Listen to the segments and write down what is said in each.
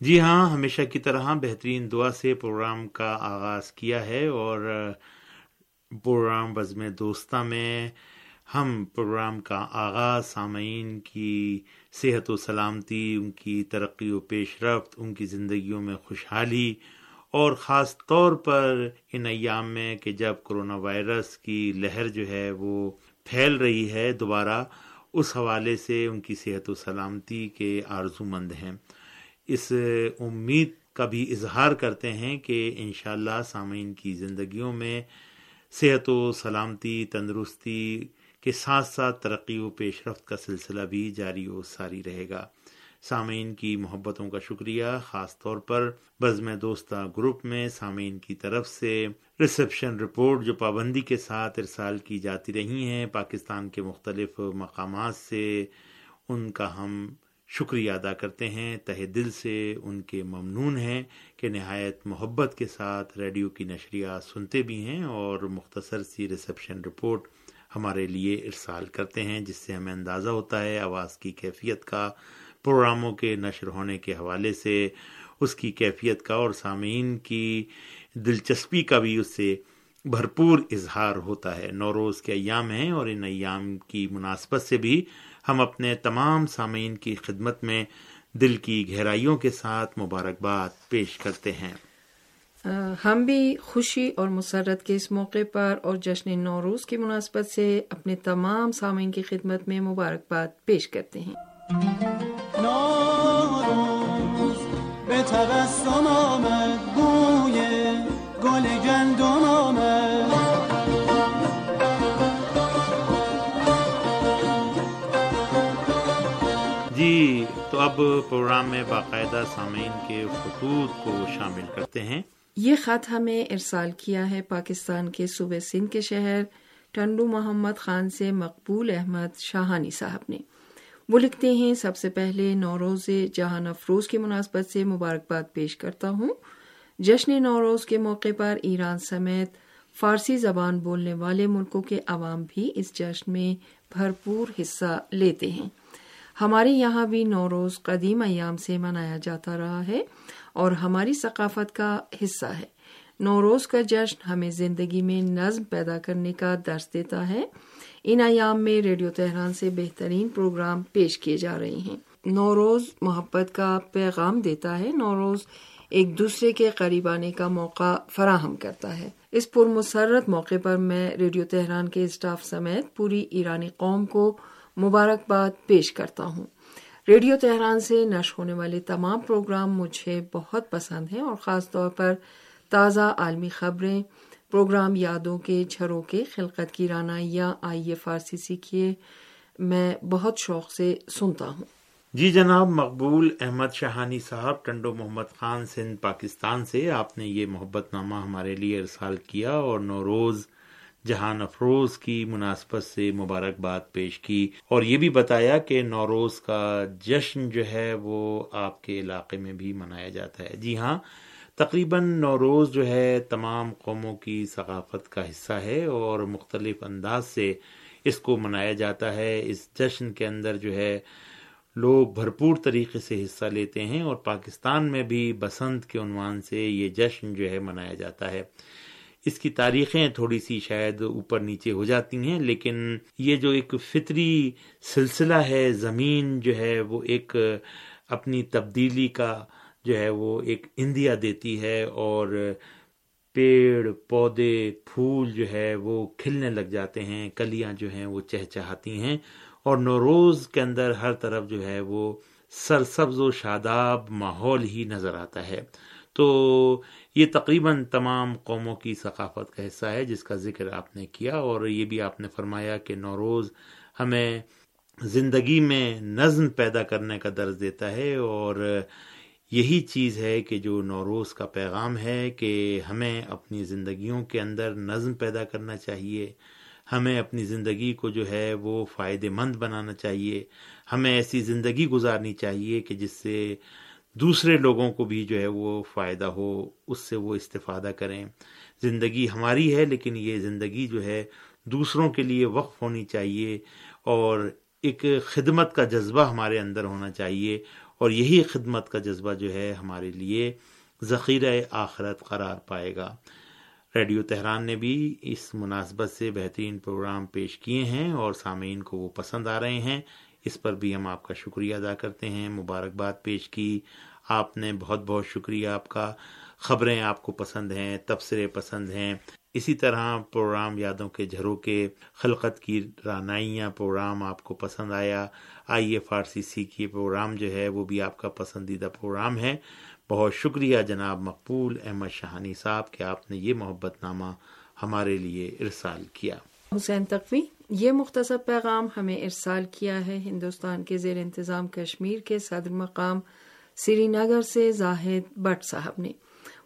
جی ہاں ہمیشہ کی طرح بہترین دعا سے پروگرام کا آغاز کیا ہے اور پروگرام بزم دوستہ میں ہم پروگرام کا آغاز، سامعین کی صحت و سلامتی، ان کی ترقی و پیش رفت، ان کی زندگیوں میں خوشحالی اور خاص طور پر ان ایام میں کہ جب کرونا وائرس کی لہر جو ہے وہ پھیل رہی ہے دوبارہ، اس حوالے سے ان کی صحت و سلامتی کے آرزو مند ہیں۔ اس امید کا بھی اظہار کرتے ہیں کہ انشاءاللہ اللہ سامعین کی زندگیوں میں صحت و سلامتی، تندرستی کے ساتھ ساتھ ترقی و پیش رفت کا سلسلہ بھی جاری و ساری رہے گا۔ سامعین کی محبتوں کا شکریہ، خاص طور پر بزم دوستہ گروپ میں سامعین کی طرف سے۔ ریسپشن رپورٹ جو پابندی کے ساتھ ارسال کی جاتی رہی ہیں پاکستان کے مختلف مقامات سے، ان کا ہم شکریہ ادا کرتے ہیں۔ تہ دل سے ان کے ممنون ہیں کہ نہایت محبت کے ساتھ ریڈیو کی نشریات سنتے بھی ہیں اور مختصر سی ریسپشن رپورٹ ہمارے لیے ارسال کرتے ہیں، جس سے ہمیں اندازہ ہوتا ہے آواز کی کیفیت کا، پروگراموں کے نشر ہونے کے حوالے سے، اس کی کیفیت کا اور سامعین کی دلچسپی کا بھی اس سے بھرپور اظہار ہوتا ہے۔ نوروز کے ایام ہیں اور ان ایام کی مناسبت سے بھی ہم اپنے تمام سامعین کی خدمت میں دل کی گہرائیوں کے ساتھ مبارکباد پیش کرتے ہیں۔ ہم بھی خوشی اور مسرت کے اس موقع پر اور جشن نوروز کی مناسبت سے اپنے تمام سامعین کی خدمت میں مبارکباد پیش کرتے ہیں۔ اب پروگرام میں باقاعدہ سامعین کے خطوط کو شامل کرتے ہیں۔ یہ خط ہمیں ارسال کیا ہے پاکستان کے صوبے سندھ کے شہر ٹنڈو محمد خان سے مقبول احمد شاہانی صاحب نے۔ وہ لکھتے ہیں، سب سے پہلے نوروز جہان افروز کی مناسبت سے مبارکباد پیش کرتا ہوں۔ جشن نوروز کے موقع پر ایران سمیت فارسی زبان بولنے والے ملکوں کے عوام بھی اس جشن میں بھرپور حصہ لیتے ہیں۔ ہمارے یہاں بھی نوروز قدیم ایام سے منایا جاتا رہا ہے اور ہماری ثقافت کا حصہ ہے۔ نوروز کا جشن ہمیں زندگی میں نظم پیدا کرنے کا درس دیتا ہے۔ ان ایام میں ریڈیو تہران سے بہترین پروگرام پیش کیے جا رہے ہیں۔ نوروز محبت کا پیغام دیتا ہے۔ نوروز ایک دوسرے کے قریب آنے کا موقع فراہم کرتا ہے۔ اس پرمسرت موقع پر میں ریڈیو تہران کے اسٹاف سمیت پوری ایرانی قوم کو مبارکباد پیش کرتا ہوں۔ ریڈیو تہران سے نش ہونے والے تمام پروگرام مجھے بہت پسند ہیں اور خاص طور پر تازہ عالمی خبریں، پروگرام یادوں کے جھروں کے خلقت کی رانا یا آئیے فارسی سیکھیے، میں بہت شوق سے سنتا ہوں۔ جی جناب، مقبول احمد شہانی صاحب، ٹنڈو محمد خان سندھ، پاکستان سے، آپ نے یہ محبت نامہ ہمارے لیے ارسال کیا اور نوروز جہان افروز کی مناسبت سے مبارکباد پیش کی اور یہ بھی بتایا کہ نوروز کا جشن جو ہے وہ آپ کے علاقے میں بھی منایا جاتا ہے۔ جی ہاں تقریباً نوروز جو ہے تمام قوموں کی ثقافت کا حصہ ہے اور مختلف انداز سے اس کو منایا جاتا ہے۔ اس جشن کے اندر جو ہے لوگ بھرپور طریقے سے حصہ لیتے ہیں اور پاکستان میں بھی بسنت کے عنوان سے یہ جشن جو ہے منایا جاتا ہے۔ اس کی تاریخیں تھوڑی سی شاید اوپر نیچے ہو جاتی ہیں، لیکن یہ جو ایک فطری سلسلہ ہے، زمین جو ہے وہ ایک اپنی تبدیلی کا جو ہے وہ ایک اندیا دیتی ہے اور پیڑ، پودے، پھول جو ہے وہ کھلنے لگ جاتے ہیں، کلیاں جو ہیں وہ چہچہاتی ہیں اور نوروز کے اندر ہر طرف جو ہے وہ سرسبز و شاداب ماحول ہی نظر آتا ہے۔ تو یہ تقریباً تمام قوموں کی ثقافت کا حصہ ہے جس کا ذکر آپ نے کیا اور یہ بھی آپ نے فرمایا کہ نوروز ہمیں زندگی میں نظم پیدا کرنے کا درز دیتا ہے اور یہی چیز ہے کہ جو نوروز کا پیغام ہے کہ ہمیں اپنی زندگیوں کے اندر نظم پیدا کرنا چاہیے، ہمیں اپنی زندگی کو جو ہے وہ فائدے مند بنانا چاہیے، ہمیں ایسی زندگی گزارنی چاہیے کہ جس سے دوسرے لوگوں کو بھی جو ہے وہ فائدہ ہو، اس سے وہ استفادہ کریں۔ زندگی ہماری ہے، لیکن یہ زندگی جو ہے دوسروں کے لیے وقف ہونی چاہیے اور ایک خدمت کا جذبہ ہمارے اندر ہونا چاہیے اور یہی خدمت کا جذبہ جو ہے ہمارے لیے ذخیرہ آخرت قرار پائے گا۔ ریڈیو تہران نے بھی اس مناسبت سے بہترین پروگرام پیش کیے ہیں اور سامعین کو وہ پسند آ رہے ہیں۔ اس پر بھی ہم آپ کا شکریہ ادا کرتے ہیں۔ مبارکباد پیش کی۔ آپ نے بہت بہت شکریہ۔ آپ کا خبریں آپ کو پسند ہیں، تبصرے پسند ہیں۔ اسی طرح پروگرام یادوں کے جھروں کے خلقت کی رانائیاں پروگرام آپ کو پسند آیا۔ آئیے فارسی سیکھیے۔ پروگرام جو ہے وہ بھی آپ کا پسندیدہ پروگرام ہے۔ بہت شکریہ جناب مقبول احمد شہانی صاحب کہ آپ نے یہ محبت نامہ ہمارے لیے ارسال کیا۔ حسین تقوی۔ یہ مختصر پیغام ہمیں ارسال کیا ہے ہندوستان کے زیر انتظام کشمیر کے صدر مقام سری نگر سے زاہد بٹ صاحب نے۔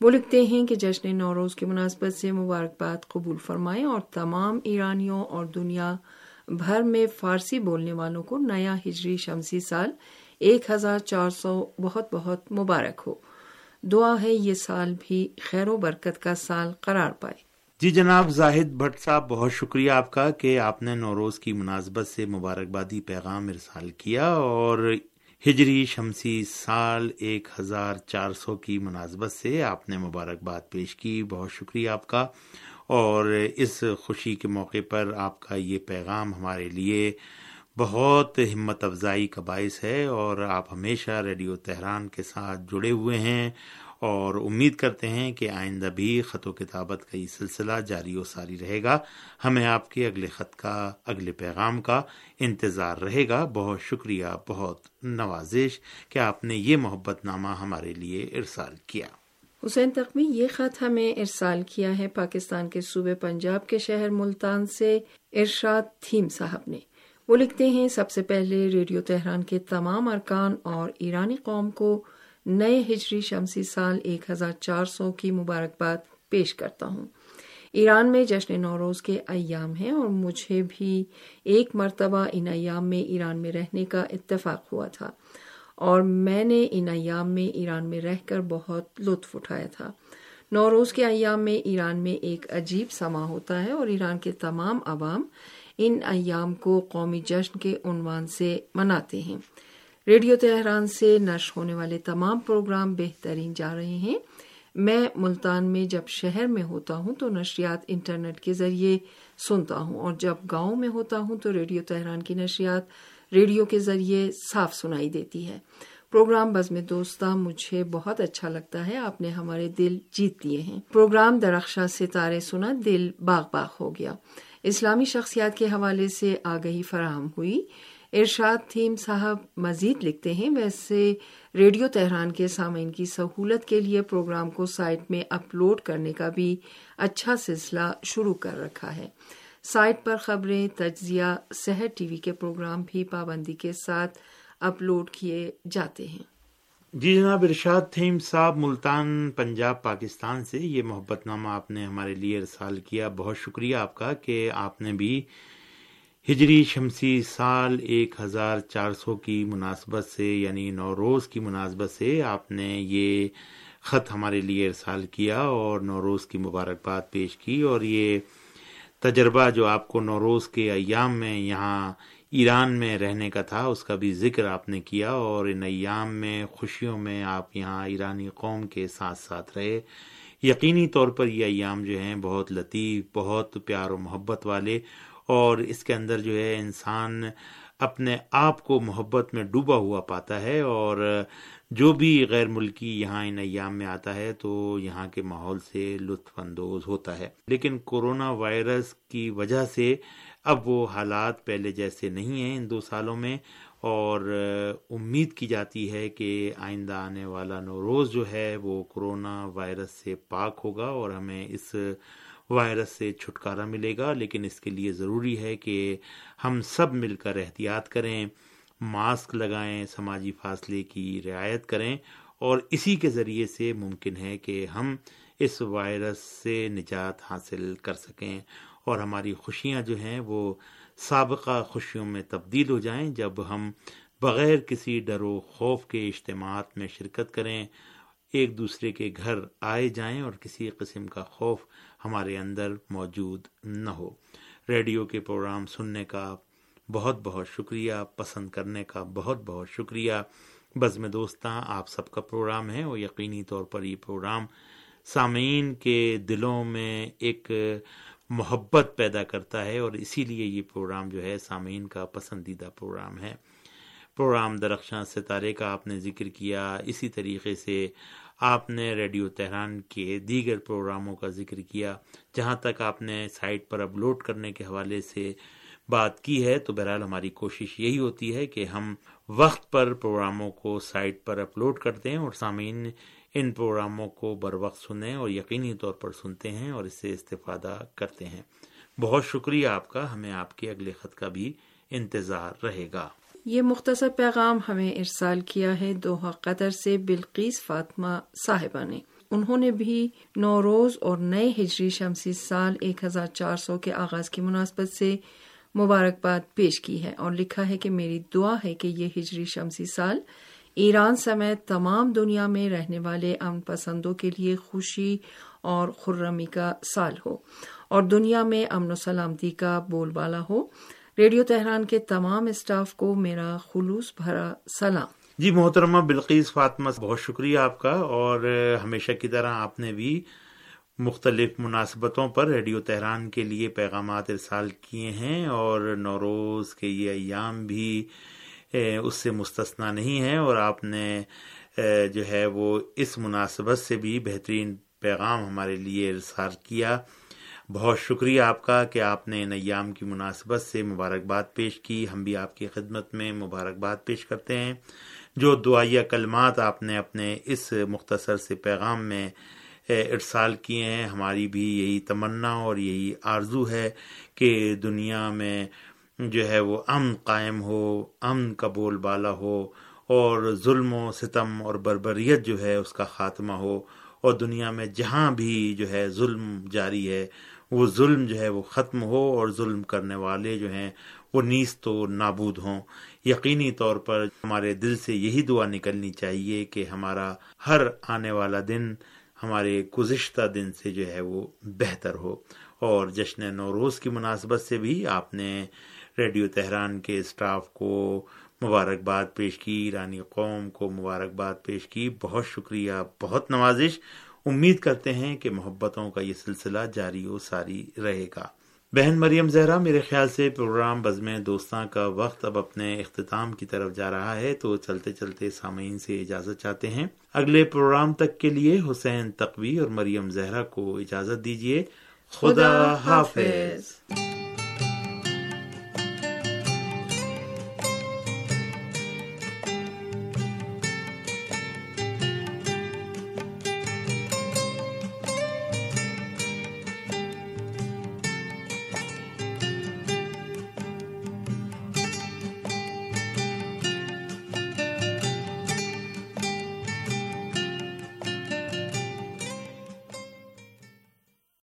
وہ لکھتے ہیں کہ جشن نوروز کی مناسبت سے مبارکباد قبول فرمائیں اور تمام ایرانیوں اور دنیا بھر میں فارسی بولنے والوں کو نیا ہجری شمسی سال ایک ہزار چار سو بہت بہت مبارک ہو۔ دعا ہے یہ سال بھی خیر و برکت کا سال قرار پائے۔ جی جناب، زاہد بھٹ صاحب، بہت شکریہ آپ کا کہ آپ نے نوروز کی مناسبت سے مبارکبادی پیغام ارسال کیا اور ہجری شمسی سال ایک ہزار چار سو کی مناسبت سے آپ نے مبارکباد پیش کی۔ بہت شکریہ آپ کا اور اس خوشی کے موقع پر آپ کا یہ پیغام ہمارے لیے بہت ہمت افزائی کا باعث ہے اور آپ ہمیشہ ریڈیو تہران کے ساتھ جڑے ہوئے ہیں اور امید کرتے ہیں کہ آئندہ بھی خط و کتابت کا یہ سلسلہ جاری و ساری رہے گا۔ ہمیں آپ کے اگلے خط کا، اگلے پیغام کا انتظار رہے گا۔ بہت شکریہ، بہت نوازش کہ آپ نے یہ محبت نامہ ہمارے لیے ارسال کیا۔ حسین تقمی یہ خط ہمیں ارسال کیا ہے پاکستان کے صوبے پنجاب کے شہر ملتان سے ارشاد تھیم صاحب نے۔ وہ لکھتے ہیں، سب سے پہلے ریڈیو تہران کے تمام ارکان اور ایرانی قوم کو نئے ہجری شمسی سال ایک ہزار چار سو کی مبارکباد پیش کرتا ہوں۔ ایران میں جشن نوروز کے ایام ہیں اور مجھے بھی ایک مرتبہ ان ایام میں ایران میں رہنے کا اتفاق ہوا تھا۔ اور میں نے ان ایام میں ایران میں رہ کر بہت لطف اٹھایا تھا۔ نوروز کے ایام میں ایران میں ایک عجیب سما ہوتا ہے اور ایران کے تمام عوام ان ایام کو قومی جشن کے عنوان سے مناتے ہیں۔ ریڈیو تہران سے نشر ہونے والے تمام پروگرام بہترین جا رہے ہیں۔ میں ملتان میں جب شہر میں ہوتا ہوں تو نشریات انٹرنیٹ کے ذریعے سنتا ہوں، اور جب گاؤں میں ہوتا ہوں تو ریڈیو تہران کی نشریات ریڈیو کے ذریعے صاف سنائی دیتی ہے۔ پروگرام بزم دوستہ، مجھے بہت اچھا لگتا ہے۔ آپ نے ہمارے دل جیت دیے ہیں۔ پروگرام درخشاں ستارے سنا، دل باغ باغ ہو گیا۔ اسلامی شخصیات کے حوالے سے آگہی فراہم ہوئی۔ ارشاد تھیم صاحب مزید لکھتے ہیں ویسے ریڈیو تہران کے سامعین کی سہولت کے لیے پروگرام کو سائٹ میں اپلوڈ کرنے کا بھی اچھا سلسلہ شروع کر رکھا ہے۔ سائٹ پر خبریں، تجزیہ صحت ٹی وی کے پروگرام بھی پابندی کے ساتھ اپلوڈ کیے جاتے ہیں۔ جی جناب، ارشاد تھیم صاحب ملتان پنجاب، پاکستان سے یہ محبت نامہ آپ نے ہمارے لیے ارسال کیا۔ بہت شکریہ آپ کا کہ آپ نے بھی ہجری شمسی سال ایک ہزار چار سو کی مناسبت سے یعنی نوروز کی مناسبت سے آپ نے یہ خط ہمارے لیے ارسال کیا اور نوروز کی مبارکباد پیش کی اور یہ تجربہ جو آپ کو نوروز کے ایام میں یہاں ایران میں رہنے کا تھا، اس کا بھی ذکر آپ نے کیا اور ان ایام میں خوشیوں میں آپ یہاں ایرانی قوم کے ساتھ ساتھ رہے۔ یقینی طور پر یہ ایام جو ہیں بہت لطیف، بہت پیار و محبت والے اور اس کے اندر جو ہے انسان اپنے آپ کو محبت میں ڈوبا ہوا پاتا ہے اور جو بھی غیر ملکی یہاں ان ایام میں آتا ہے تو یہاں کے ماحول سے لطف اندوز ہوتا ہے۔ لیکن کورونا وائرس کی وجہ سے اب وہ حالات پہلے جیسے نہیں ہیں ان دو سالوں میں اور امید کی جاتی ہے کہ آئندہ آنے والا نوروز جو ہے وہ کورونا وائرس سے پاک ہوگا اور ہمیں اس وائرس سے چھٹکارا ملے گا، لیکن اس کے لیے ضروری ہے کہ ہم سب مل کر احتیاط کریں، ماسک لگائیں، سماجی فاصلے کی رعایت کریں، اور اسی کے ذریعے سے ممکن ہے کہ ہم اس وائرس سے نجات حاصل کر سکیں۔ اور ہماری خوشیاں جو ہیں وہ سابقہ خوشیوں میں تبدیل ہو جائیں۔ جب ہم بغیر کسی ڈر و خوف کے اجتماعات میں شرکت کریں ایک دوسرے کے گھر آئے جائیں اور کسی قسم کا خوف ہمارے اندر موجود نہ ہو۔ ریڈیو کے پروگرام سننے کا بہت بہت شکریہ، پسند کرنے کا بہت بہت شکریہ۔ بزم دوستاں، آپ سب کا پروگرام ہے اور یقینی طور پر یہ پروگرام سامعین کے دلوں میں ایک محبت پیدا کرتا ہے اور اسی لیے یہ پروگرام جو ہے سامعین کا پسندیدہ پروگرام ہے۔ پروگرام درخشاں ستارے کا آپ نے ذکر کیا، اسی طریقے سے آپ نے ریڈیو تہران کے دیگر پروگراموں کا ذکر کیا، جہاں تک آپ نے سائٹ پر اپلوڈ کرنے کے حوالے سے بات کی ہے۔ تو بہرحال ہماری کوشش یہی ہوتی ہے کہ ہم وقت پر پروگراموں کو سائٹ پر اپلوڈ کرتے ہیں اور سامعین ان پروگراموں کو بر وقت سنیں اور یقینی طور پر سنتے ہیں اور اس سے استفادہ کرتے ہیں۔ بہت شکریہ آپ کا، ہمیں آپ کے اگلے خط کا بھی انتظار رہے گا۔ یہ مختصر پیغام ہمیں ارسال کیا ہے دوحہ قطر سے بلقیس فاطمہ صاحبہ نے۔ انہوں نے بھی نوروز اور نئے ہجری شمسی سال ایک ہزار چار سو کے آغاز کی مناسبت سے مبارکباد پیش کی ہے اور لکھا ہے کہ میری دعا ہے کہ یہ ہجری شمسی سال ایران سمیت تمام دنیا میں رہنے والے امن پسندوں کے لیے خوشی اور خرمی کا سال ہو اور دنیا میں امن و سلامتی کا بول بالا ہو۔ ریڈیو تہران کے تمام اسٹاف کو میرا خلوص بھرا سلام۔ جی محترمہ بلقیس فاطمہ، بہت شکریہ آپ کا۔ اور ہمیشہ کی طرح آپ نے بھی مختلف مناسبتوں پر ریڈیو تہران کے لیے پیغامات ارسال کیے ہیں اور نوروز کے یہ ایام بھی اس سے مستثنا نہیں ہے اور آپ نے جو ہے وہ اس مناسبت سے بھی بہترین پیغام ہمارے لیے ارسال کیا۔ بہت شکریہ آپ کا کہ آپ نے ان ایام کی مناسبت سے مبارکباد پیش کی۔ ہم بھی آپ کی خدمت میں مبارکباد پیش کرتے ہیں۔ جو دعائیہ کلمات آپ نے اپنے اس مختصر سے پیغام میں ارسال کیے ہیں، ہماری بھی یہی تمنا اور یہی آرزو ہے کہ دنیا میں جو ہے وہ امن قائم ہو، امن کا بول بالا ہو اور ظلم و ستم اور بربریت جو ہے اس کا خاتمہ ہو۔ اور دنیا میں جہاں بھی جو ہے ظلم جاری ہے وہ ظلم جو ہے وہ ختم ہو اور ظلم کرنے والے جو ہیں وہ نیز تو نابود ہوں۔ یقینی طور پر ہمارے دل سے یہی دعا نکلنی چاہیے کہ ہمارا ہر آنے والا دن، ہمارے گزشتہ دن سے جو ہے وہ بہتر ہو۔ اور جشن نوروز کی مناسبت سے بھی آپ نے ریڈیو تہران کے اسٹاف کو مبارکباد پیش کی ایرانی قوم کو مبارکباد پیش کی۔ بہت شکریہ، بہت نوازش۔ امید کرتے ہیں کہ محبتوں کا یہ سلسلہ جاری و ساری رہے گا۔ بہن مریم زہرا، میرے خیال سے پروگرام بزم دوستاں کا وقت اب اپنے اختتام کی طرف جا رہا ہے، تو چلتے چلتے سامعین سے اجازت چاہتے ہیں۔ اگلے پروگرام تک کے لیے حسین تقوی اور مریم زہرا کو اجازت دیجیے خدا حافظ۔